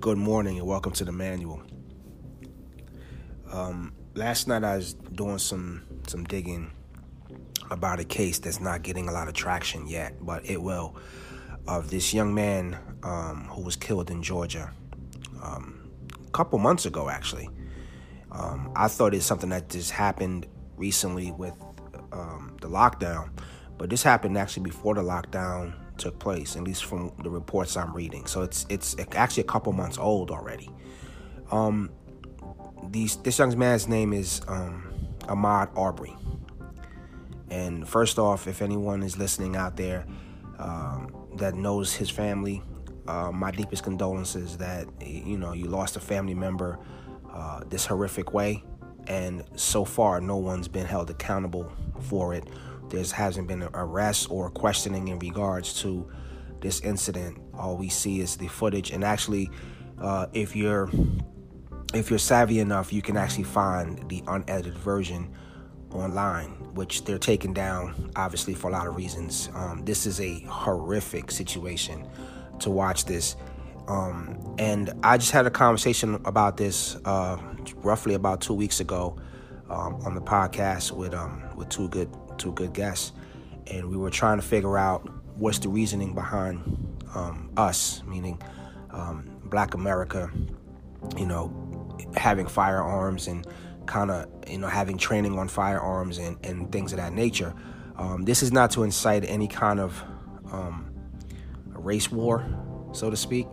Good morning and welcome to the manual. Um, last night I was doing some some digging about a case that's not getting a lot of traction yet, but it will. Of this young man um, who was killed in Georgia um, a couple months ago, actually. Um, I thought it's something that just happened recently with um, the lockdown, but this happened actually before the lockdown took place, at least from the reports I'm reading. So it's it's actually a couple months old already. Um, these this young man's name is um, Ahmaud Arbery. And first off, if anyone is listening out there um, that knows his family, uh, my deepest condolences that you know you lost a family member uh, this horrific way, and so far no one's been held accountable for it there hasn't been an arrest or questioning in regards to this incident. All we see is the footage, and actually, uh, if you're if you're savvy enough, you can actually find the unedited version online, which they're taking down, obviously for a lot of reasons. Um, this is a horrific situation to watch this. Um, and I just had a conversation about this uh, roughly about two weeks ago um, on the podcast with um, with two good two good guess, and we were trying to figure out what's the reasoning behind um, us, meaning um, Black America, you know, having firearms and kind of you know having training on firearms and, and things of that nature. Um, this is not to incite any kind of um, race war, so to speak,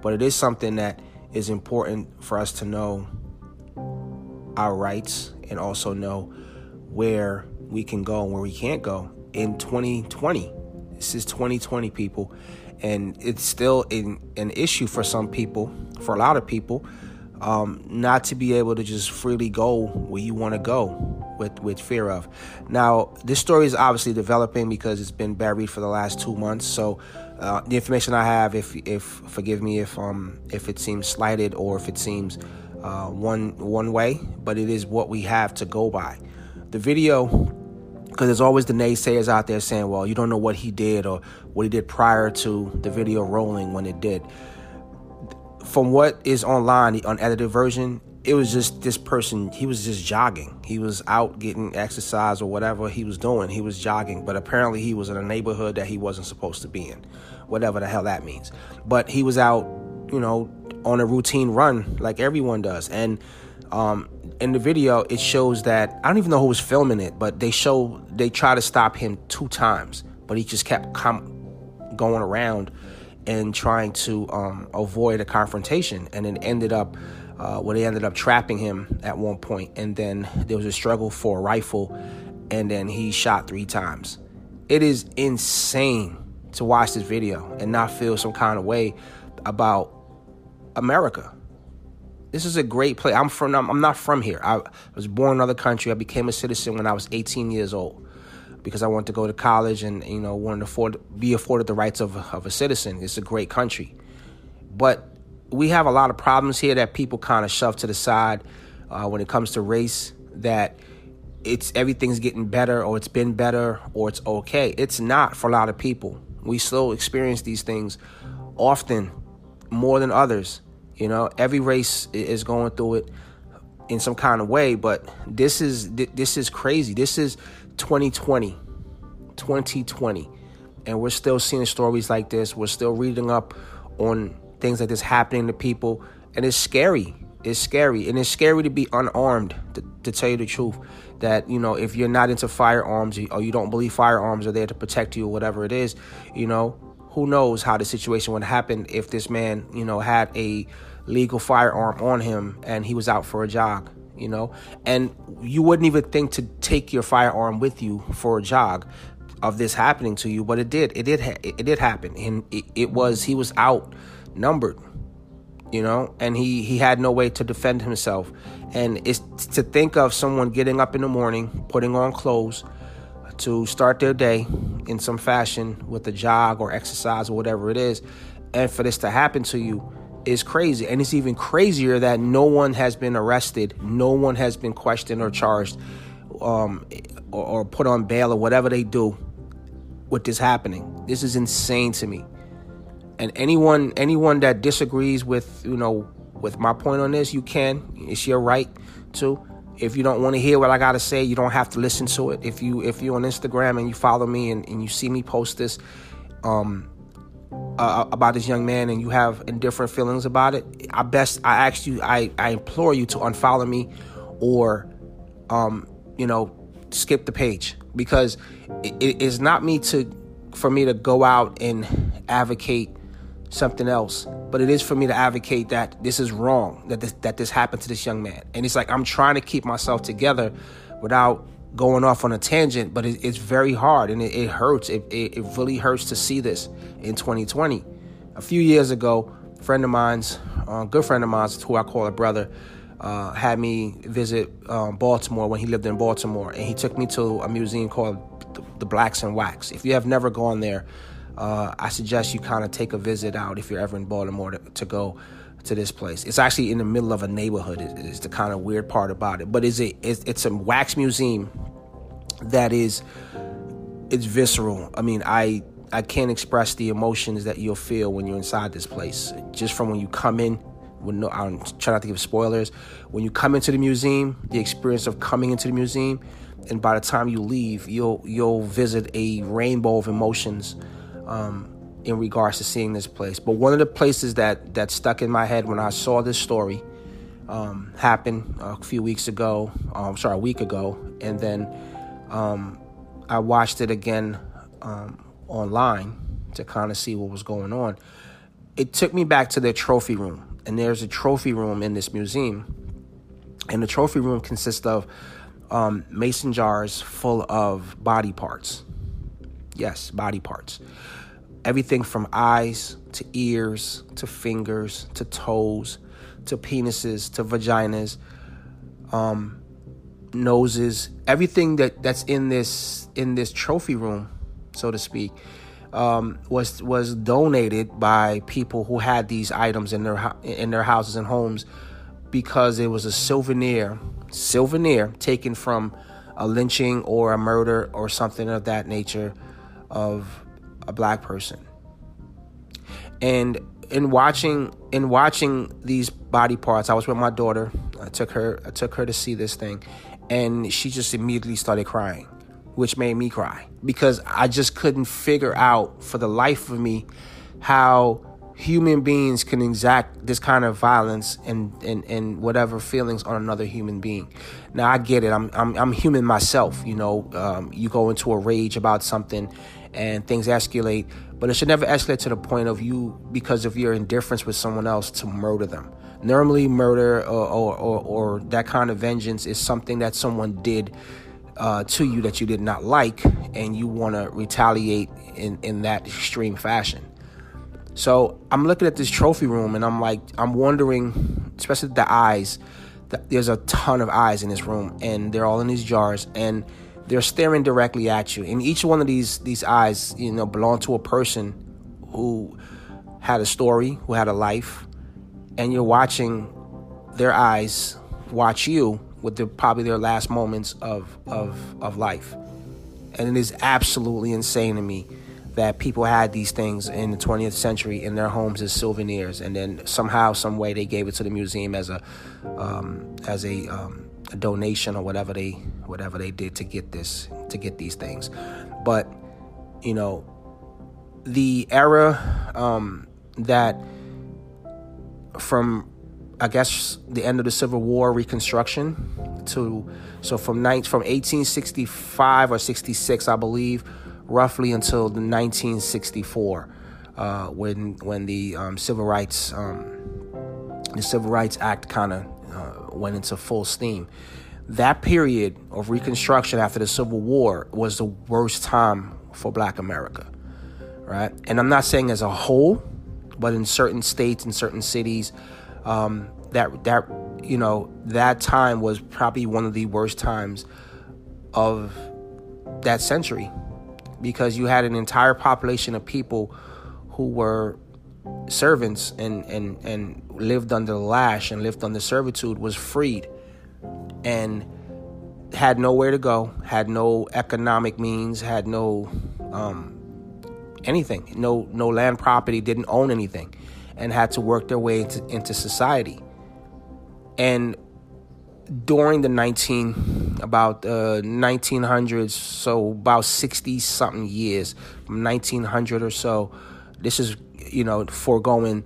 but it is something that is important for us to know our rights and also know where we can go and where we can't go in 2020. This is 2020, people, and it's still in, an issue for some people, for a lot of people, um, not to be able to just freely go where you want to go with, with fear of. Now, this story is obviously developing because it's been buried for the last two months. So, uh, the information I have, if if forgive me if um if it seems slighted or if it seems uh, one one way, but it is what we have to go by. The video because there's always the naysayers out there saying, well, you don't know what he did or what he did prior to the video rolling when it did. From what is online, the unedited version, it was just this person, he was just jogging. He was out getting exercise or whatever he was doing. He was jogging, but apparently he was in a neighborhood that he wasn't supposed to be in, whatever the hell that means. But he was out, you know, on a routine run like everyone does. And um, in the video, it shows that I don't even know who was filming it, but they show they try to stop him two times, but he just kept com- going around and trying to um, avoid a confrontation, and it ended up uh, where they ended up trapping him at one point, and then there was a struggle for a rifle, and then he shot three times. It is insane to watch this video and not feel some kind of way about America this is a great place. I'm from. I'm not from here. I was born in another country. I became a citizen when I was 18 years old because I wanted to go to college and you know wanted to afford, be afforded the rights of of a citizen. It's a great country, but we have a lot of problems here that people kind of shove to the side uh, when it comes to race. That it's everything's getting better or it's been better or it's okay. It's not for a lot of people. We still experience these things often more than others you know, every race is going through it in some kind of way, but this is this is crazy. This is 2020. 2020. And we're still seeing stories like this. We're still reading up on things like this happening to people, and it's scary. It's scary, and it's scary to be unarmed. To, to tell you the truth, that you know, if you're not into firearms or you don't believe firearms are there to protect you or whatever it is, you know, who knows how the situation would happen if this man, you know, had a legal firearm on him and he was out for a jog, you know? And you wouldn't even think to take your firearm with you for a jog of this happening to you, but it did. It did. Ha- it did happen, and it, it was he was outnumbered, you know, and he he had no way to defend himself. And it's to think of someone getting up in the morning, putting on clothes to start their day in some fashion with a jog or exercise or whatever it is, and for this to happen to you is crazy. And it's even crazier that no one has been arrested, no one has been questioned or charged um, or, or put on bail or whatever they do with this happening. This is insane to me. and anyone anyone that disagrees with you know with my point on this, you can. It's your right to. If you don't want to hear what I gotta say, you don't have to listen to it. If you if you're on Instagram and you follow me and, and you see me post this um, uh, about this young man and you have indifferent feelings about it, I best I ask you, I, I implore you to unfollow me or um, you know, skip the page because it, it is not me to for me to go out and advocate something else. But it is for me to advocate that this is wrong, that this, that this happened to this young man. And it's like I'm trying to keep myself together without going off on a tangent, but it, it's very hard and it, it hurts. It, it, it, really hurts to see this in 2020. A few years ago, a friend of mine's, uh, good friend of mine's, who I call a brother, uh, had me visit um, Baltimore when he lived in Baltimore, and he took me to a museum called the Blacks in Wax. If you have never gone there, uh, I suggest you kind of take a visit out if you're ever in Baltimore to, to, go to this place. It's actually in the middle of a neighborhood. It's the kind of weird part about it, but is it? it's, it's a wax museum that is it's visceral. I mean, I I can't express the emotions that you'll feel when you're inside this place. Just from when you come in, when no, I'm trying not to give spoilers. When you come into the museum, the experience of coming into the museum, and by the time you leave, you'll you'll visit a rainbow of emotions um, in regards to seeing this place. But one of the places that that stuck in my head when I saw this story um, happen a few weeks ago, um, sorry, a week ago, and then um, I watched it again um, online to kind of see what was going on. It took me back to their trophy room, and there's a trophy room in this museum, and the trophy room consists of um, mason jars full of body parts. Yes, body parts everything from eyes to ears to fingers to toes to penises to vaginas, um, noses, everything that, that's in this in this trophy room, so to speak, um, was was donated by people who had these items in their in their houses and homes because it was a souvenir souvenir taken from a lynching or a murder or something of that nature of a black person. And in watching in watching these body parts, I was with my daughter. I took her I took her to see this thing and she just immediately started crying, which made me cry because I just couldn't figure out for the life of me how human beings can exact this kind of violence and, and, and whatever feelings on another human being. Now I get it. I'm I'm, I'm human myself. You know, um, you go into a rage about something, and things escalate. But it should never escalate to the point of you, because of your indifference with someone else, to murder them. Normally, murder or, or, or, or that kind of vengeance is something that someone did uh, to you that you did not like, and you want to retaliate in, in that extreme fashion. So I'm looking at this trophy room, and I'm like, I'm wondering, especially the eyes. There's a ton of eyes in this room, and they're all in these jars, and they're staring directly at you. And each one of these these eyes, you know, belong to a person who had a story, who had a life, and you're watching their eyes watch you with probably their last moments of of of life. And it is absolutely insane to me that people had these things in the 20th century in their homes as souvenirs, and then somehow, some way, they gave it to the museum as a um, as a um, a donation or whatever they whatever they did to get this to get these things. But you know the era um, that from I guess the end of the Civil War, Reconstruction, to so from night from 1865 or 66, I believe, roughly until the 1964, uh, when when the um, Civil Rights um, the Civil Rights Act kind of went into full steam. That period of Reconstruction after the Civil War was the worst time for Black America, right? And I'm not saying as a whole, but in certain states and certain cities, um, that that you know that time was probably one of the worst times of that century because you had an entire population of people who were servants and, and, and lived under the lash and lived under servitude was freed and had nowhere to go, had no economic means, had no um, anything. No no land property, didn't own anything, and had to work their way into, into society. And during the 19 about uh, 1900s so about 60 something years from 1900 or so this is you know foregoing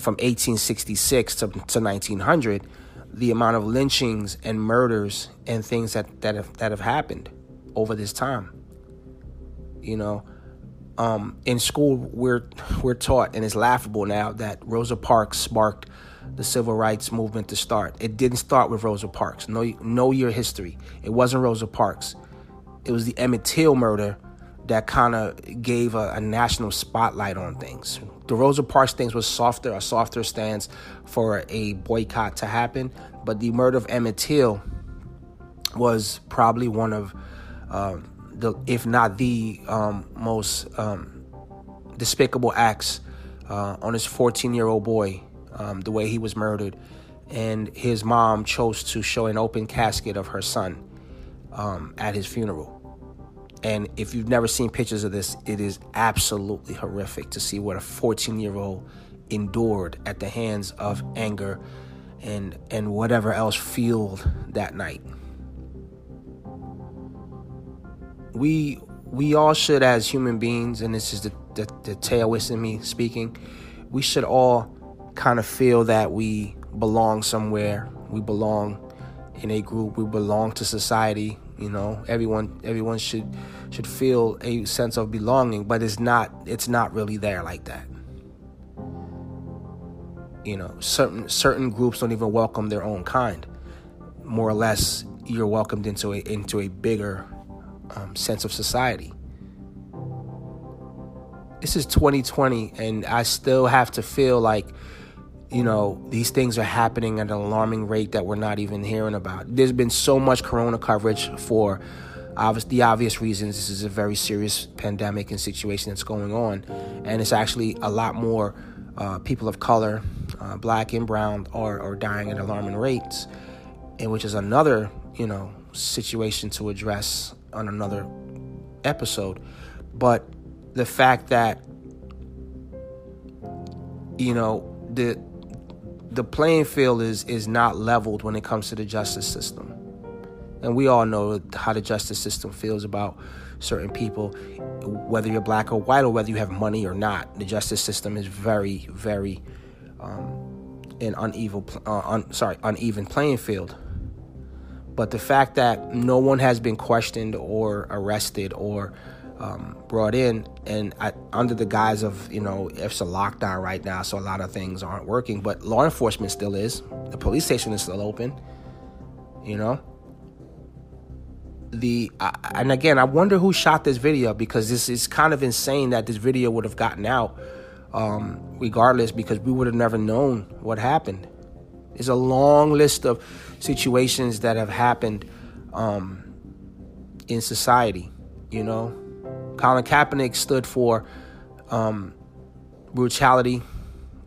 from 1866 to, to 1900 the amount of lynchings and murders and things that that have that have happened over this time you know um, in school we're we're taught and it's laughable now that Rosa Parks sparked the civil rights movement to start. It didn't start with Rosa Parks. Know, know your history. It wasn't Rosa Parks. It was the Emmett Till murder that kind of gave a, a, national spotlight on things. The Rosa Parks things was softer, a softer stance for a boycott to happen, but the murder of Emmett Till was probably one of uh, the, if not the um, most um, despicable acts uh, on this 14-year-old boy um, the way he was murdered, and his mom chose to show an open casket of her son um, at his funeral. And if you've never seen pictures of this, it is absolutely horrific to see what a 14 year old endured at the hands of anger and and whatever else fueled that night. We we all should as human beings, and this is the, the, the Taoist in me speaking, we should all kind of feel that we belong somewhere. We belong in a group. We belong to society. You know, everyone everyone should should feel a sense of belonging, but it's not it's not really there like that. You know, certain certain groups don't even welcome their own kind. More or less, you're welcomed into a into a bigger um, sense of society. This is 2020, and I still have to feel like you know, these things are happening at an alarming rate that we're not even hearing about. There's been so much corona coverage for obvious, the obvious reasons. This is a very serious pandemic and situation that's going on. And it's actually a lot more uh, people of color, uh, black and brown, are, are dying at alarming rates, and which is another, you know, situation to address on another episode. But the fact that, you know, the the playing field is is not leveled when it comes to the justice system. And we all know how the justice system feels about certain people, whether you're black or white, or whether you have money or not. The justice system is very, very um, an uneven, uh, un, sorry, uneven playing field. But the fact that no one has been questioned or arrested or um, brought in, and I, under the guise of you know it's a lockdown right now, so a lot of things aren't working. But law enforcement still is. The police station is still open. You know. The and again, I wonder who shot this video because this is kind of insane that this video would have gotten out, um, regardless, because we would have never known what happened. There's a long list of situations that have happened um, in society. You know, Colin Kaepernick stood for um, brutality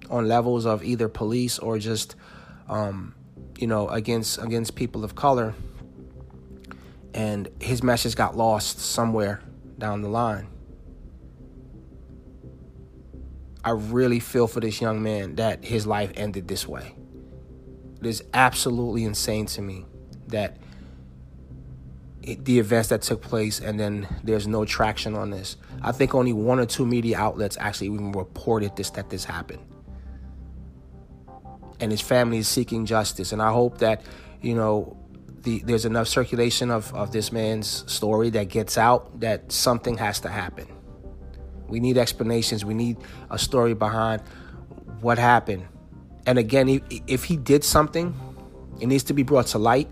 on levels of either police or just, um, you know, against against people of color. And his message got lost somewhere down the line. I really feel for this young man that his life ended this way. It is absolutely insane to me that the events that took place and then there's no traction on this. I think only one or two media outlets actually even reported this that this happened. And his family is seeking justice and I hope that, you know, the, there's enough circulation of, of this man's story that gets out that something has to happen. We need explanations. We need a story behind what happened. And again, if he did something, it needs to be brought to light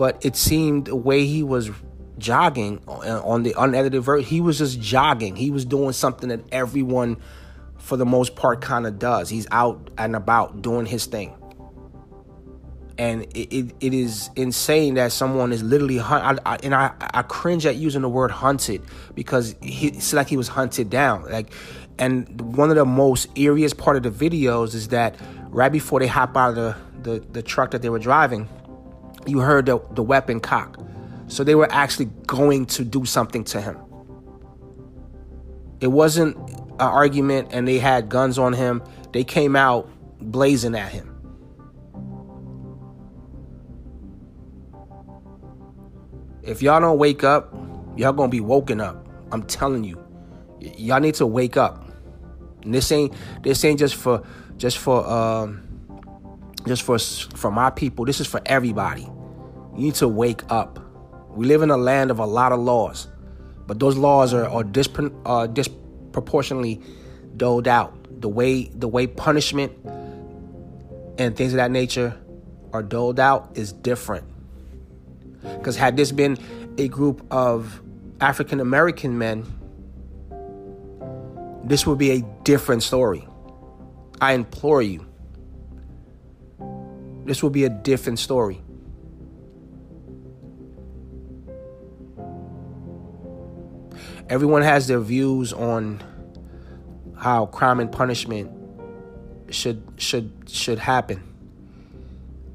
but it seemed the way he was jogging uh, on the unedited version, he was just jogging. He was doing something that everyone, for the most part, kind of does. He's out and about doing his thing. And it, it, it is insane that someone is literally hunt. I, I, and I, I cringe at using the word hunted because he, it's like he was hunted down. Like, and one of the most eeriest part of the videos is that right before they hop out of the, the, the truck that they were driving, you heard the, the weapon cock. So they were actually going to do something to him. It wasn't an argument and they had guns on him. They came out blazing at him. If y'all don't wake up, y'all gonna be woken up. I'm telling you. Y'all need to wake up. And this ain't this ain't just for just for um just for for my people. This is for everybody. You need to wake up. We live in a land of a lot of laws, but those laws are are, are uh, disproportionately doled out. The way the way punishment and things of that nature are doled out is different. Because had this been a group of African American men, this would be a different story. I implore you. This will be a different story. Everyone has their views on how crime and punishment should should should happen.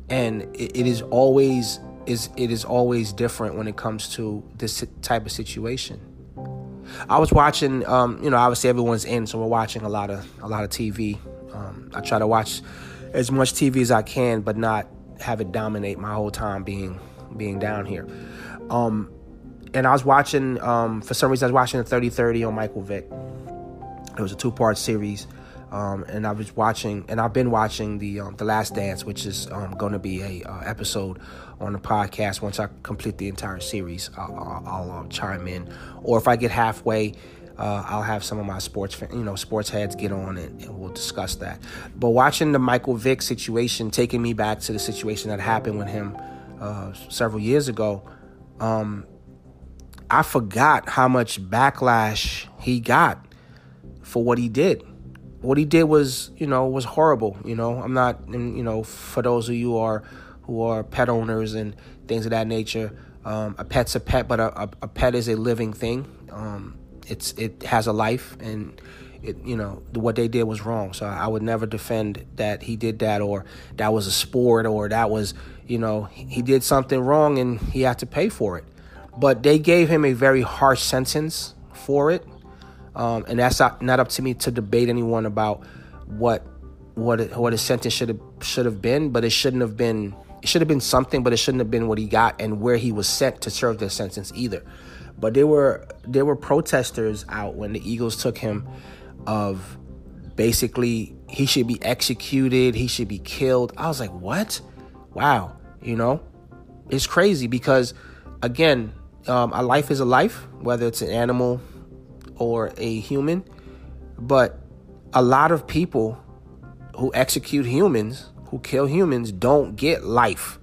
And it, it is always is it is always different when it comes to this type of situation. I was watching, um, you know, obviously everyone's in, so we're watching a lot of a lot of TV. Um, I try to watch as much TV as I can, but not have it dominate my whole time being being down here. Um, and I was watching, um, for some reason, I was watching the 3030 on Michael Vick. It was a two part series. Um, and I was watching, and I've been watching the um, the Last Dance, which is um, going to be a uh, episode on the podcast. Once I complete the entire series, I'll, I'll, I'll uh, chime in, or if I get halfway, uh, I'll have some of my sports, you know, sports heads get on it, and, we'll discuss that. But watching the Michael Vick situation, taking me back to the situation that happened with him uh, several years ago, um, I forgot how much backlash he got for what he did what he did was, you know, was horrible. You know, I'm not, you know, for those of you who are who are pet owners and things of that nature, um, a pet's a pet, but a, a, a pet is a living thing. Um, it's it has a life, and it you know what they did was wrong. So I would never defend that he did that, or that was a sport, or that was you know he did something wrong and he had to pay for it. But they gave him a very harsh sentence for it um, and that's not, not up to me to debate anyone about what what what his sentence should have should have been, but it shouldn't have been. It should have been something, but it shouldn't have been what he got and where he was sent to serve the sentence either. But there were there were protesters out when the Eagles took him of basically he should be executed, he should be killed. I was like, what? Wow, you know, it's crazy because again, um, a life is a life, whether it's an animal, or a human, but a lot of people who execute humans, who kill humans, don't get life.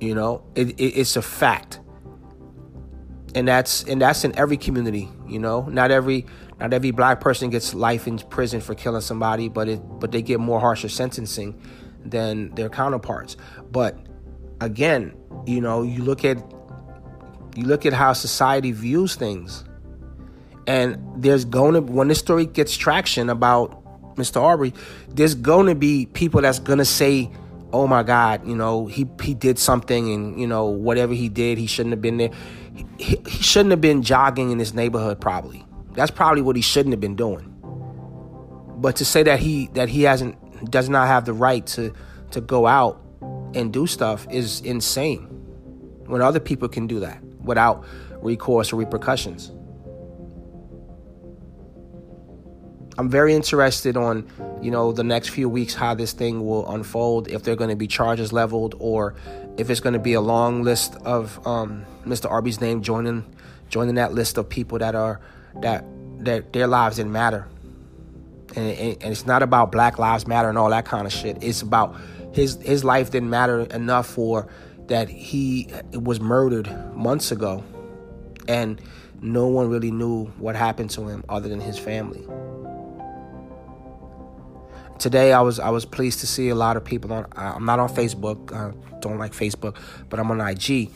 You know, it, it, it's a fact, and that's and that's in every community. You know, not every not every black person gets life in prison for killing somebody, but it but they get more harsher sentencing than their counterparts. But again, you know, you look at you look at how society views things and there's going to, when this story gets traction about Mr. Arbery there's going to be people that's going to say, oh my God, you know, he, he did something and, you know, whatever he did, he shouldn't have been there. He, he shouldn't have been jogging in this neighborhood, probably. That's probably what he shouldn't have been doing. But to say that he that he hasn't does not have the right to to go out and do stuff is insane. When other people can do that without recourse or repercussions. I'm very interested on, you know, the next few weeks how this thing will unfold. If they're going to be charges leveled, or if it's going to be a long list of um, Mr. Arbery's name joining joining that list of people that are that that their lives didn't matter. And, and, and it's not about Black Lives Matter and all that kind of shit. It's about his his life didn't matter enough for that he was murdered months ago, and no one really knew what happened to him other than his family today I was I was pleased to see a lot of people on. I'm not on Facebook. I don't like Facebook, but I'm on IG,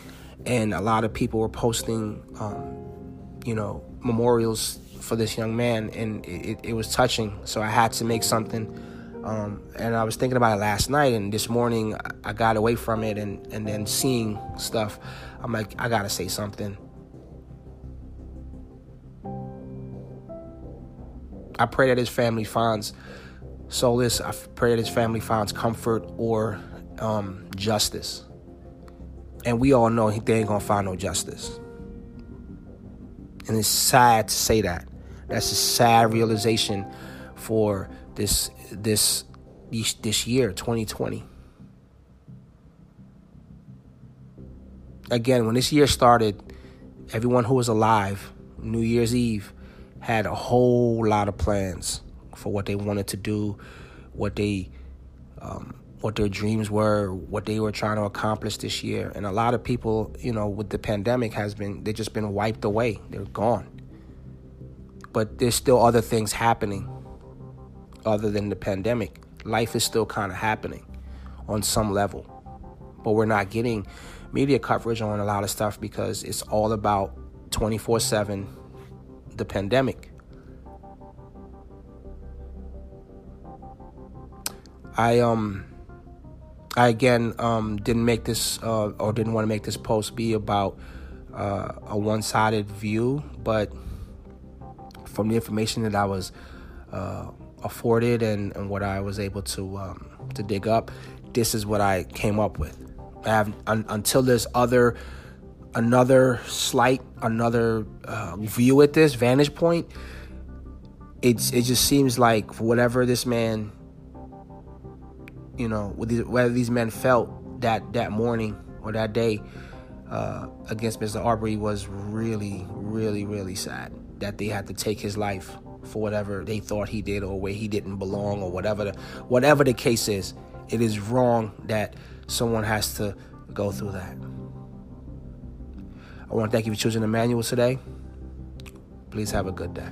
and a lot of people were posting, um, you know, memorials for this young man, and it, it, was touching. So I had to make something. Um, and I was thinking about it last night, and this morning I got away from it, and and then seeing stuff, I'm like, I gotta say something. I pray that his family finds solace. I pray that his family finds comfort or um, justice. And we all know they ain't gonna find no justice. And it's sad to say that. That's a sad realization for this this this year, 2020. Again, when this year started, everyone who was alive, New Year's Eve, had a whole lot of plans for what they wanted to do, what they um, what their dreams were, what they were trying to accomplish this year. And a lot of people, you know, with the pandemic has been they just been wiped away. They're gone. But there's still other things happening other than the pandemic. Life is still kind of happening on some level. But we're not getting media coverage on a lot of stuff because it's all about 24/7 the pandemic. I um I again um didn't make this uh, or didn't want to make this post be about uh, a one-sided view, but from the information that I was uh, afforded and, and what I was able to um, to dig up, this is what I came up with. I have un, until there's other another slight another uh, view at this vantage point. It's it just seems like whatever this man, you know, whether these men felt that that morning or that day uh, against Mr. Arbery was really, really, really sad that they had to take his life for whatever they thought he did or where he didn't belong or whatever the whatever the case is. It is wrong that someone has to go through that. I want to thank you for choosing Emmanuel today. Please have a good day.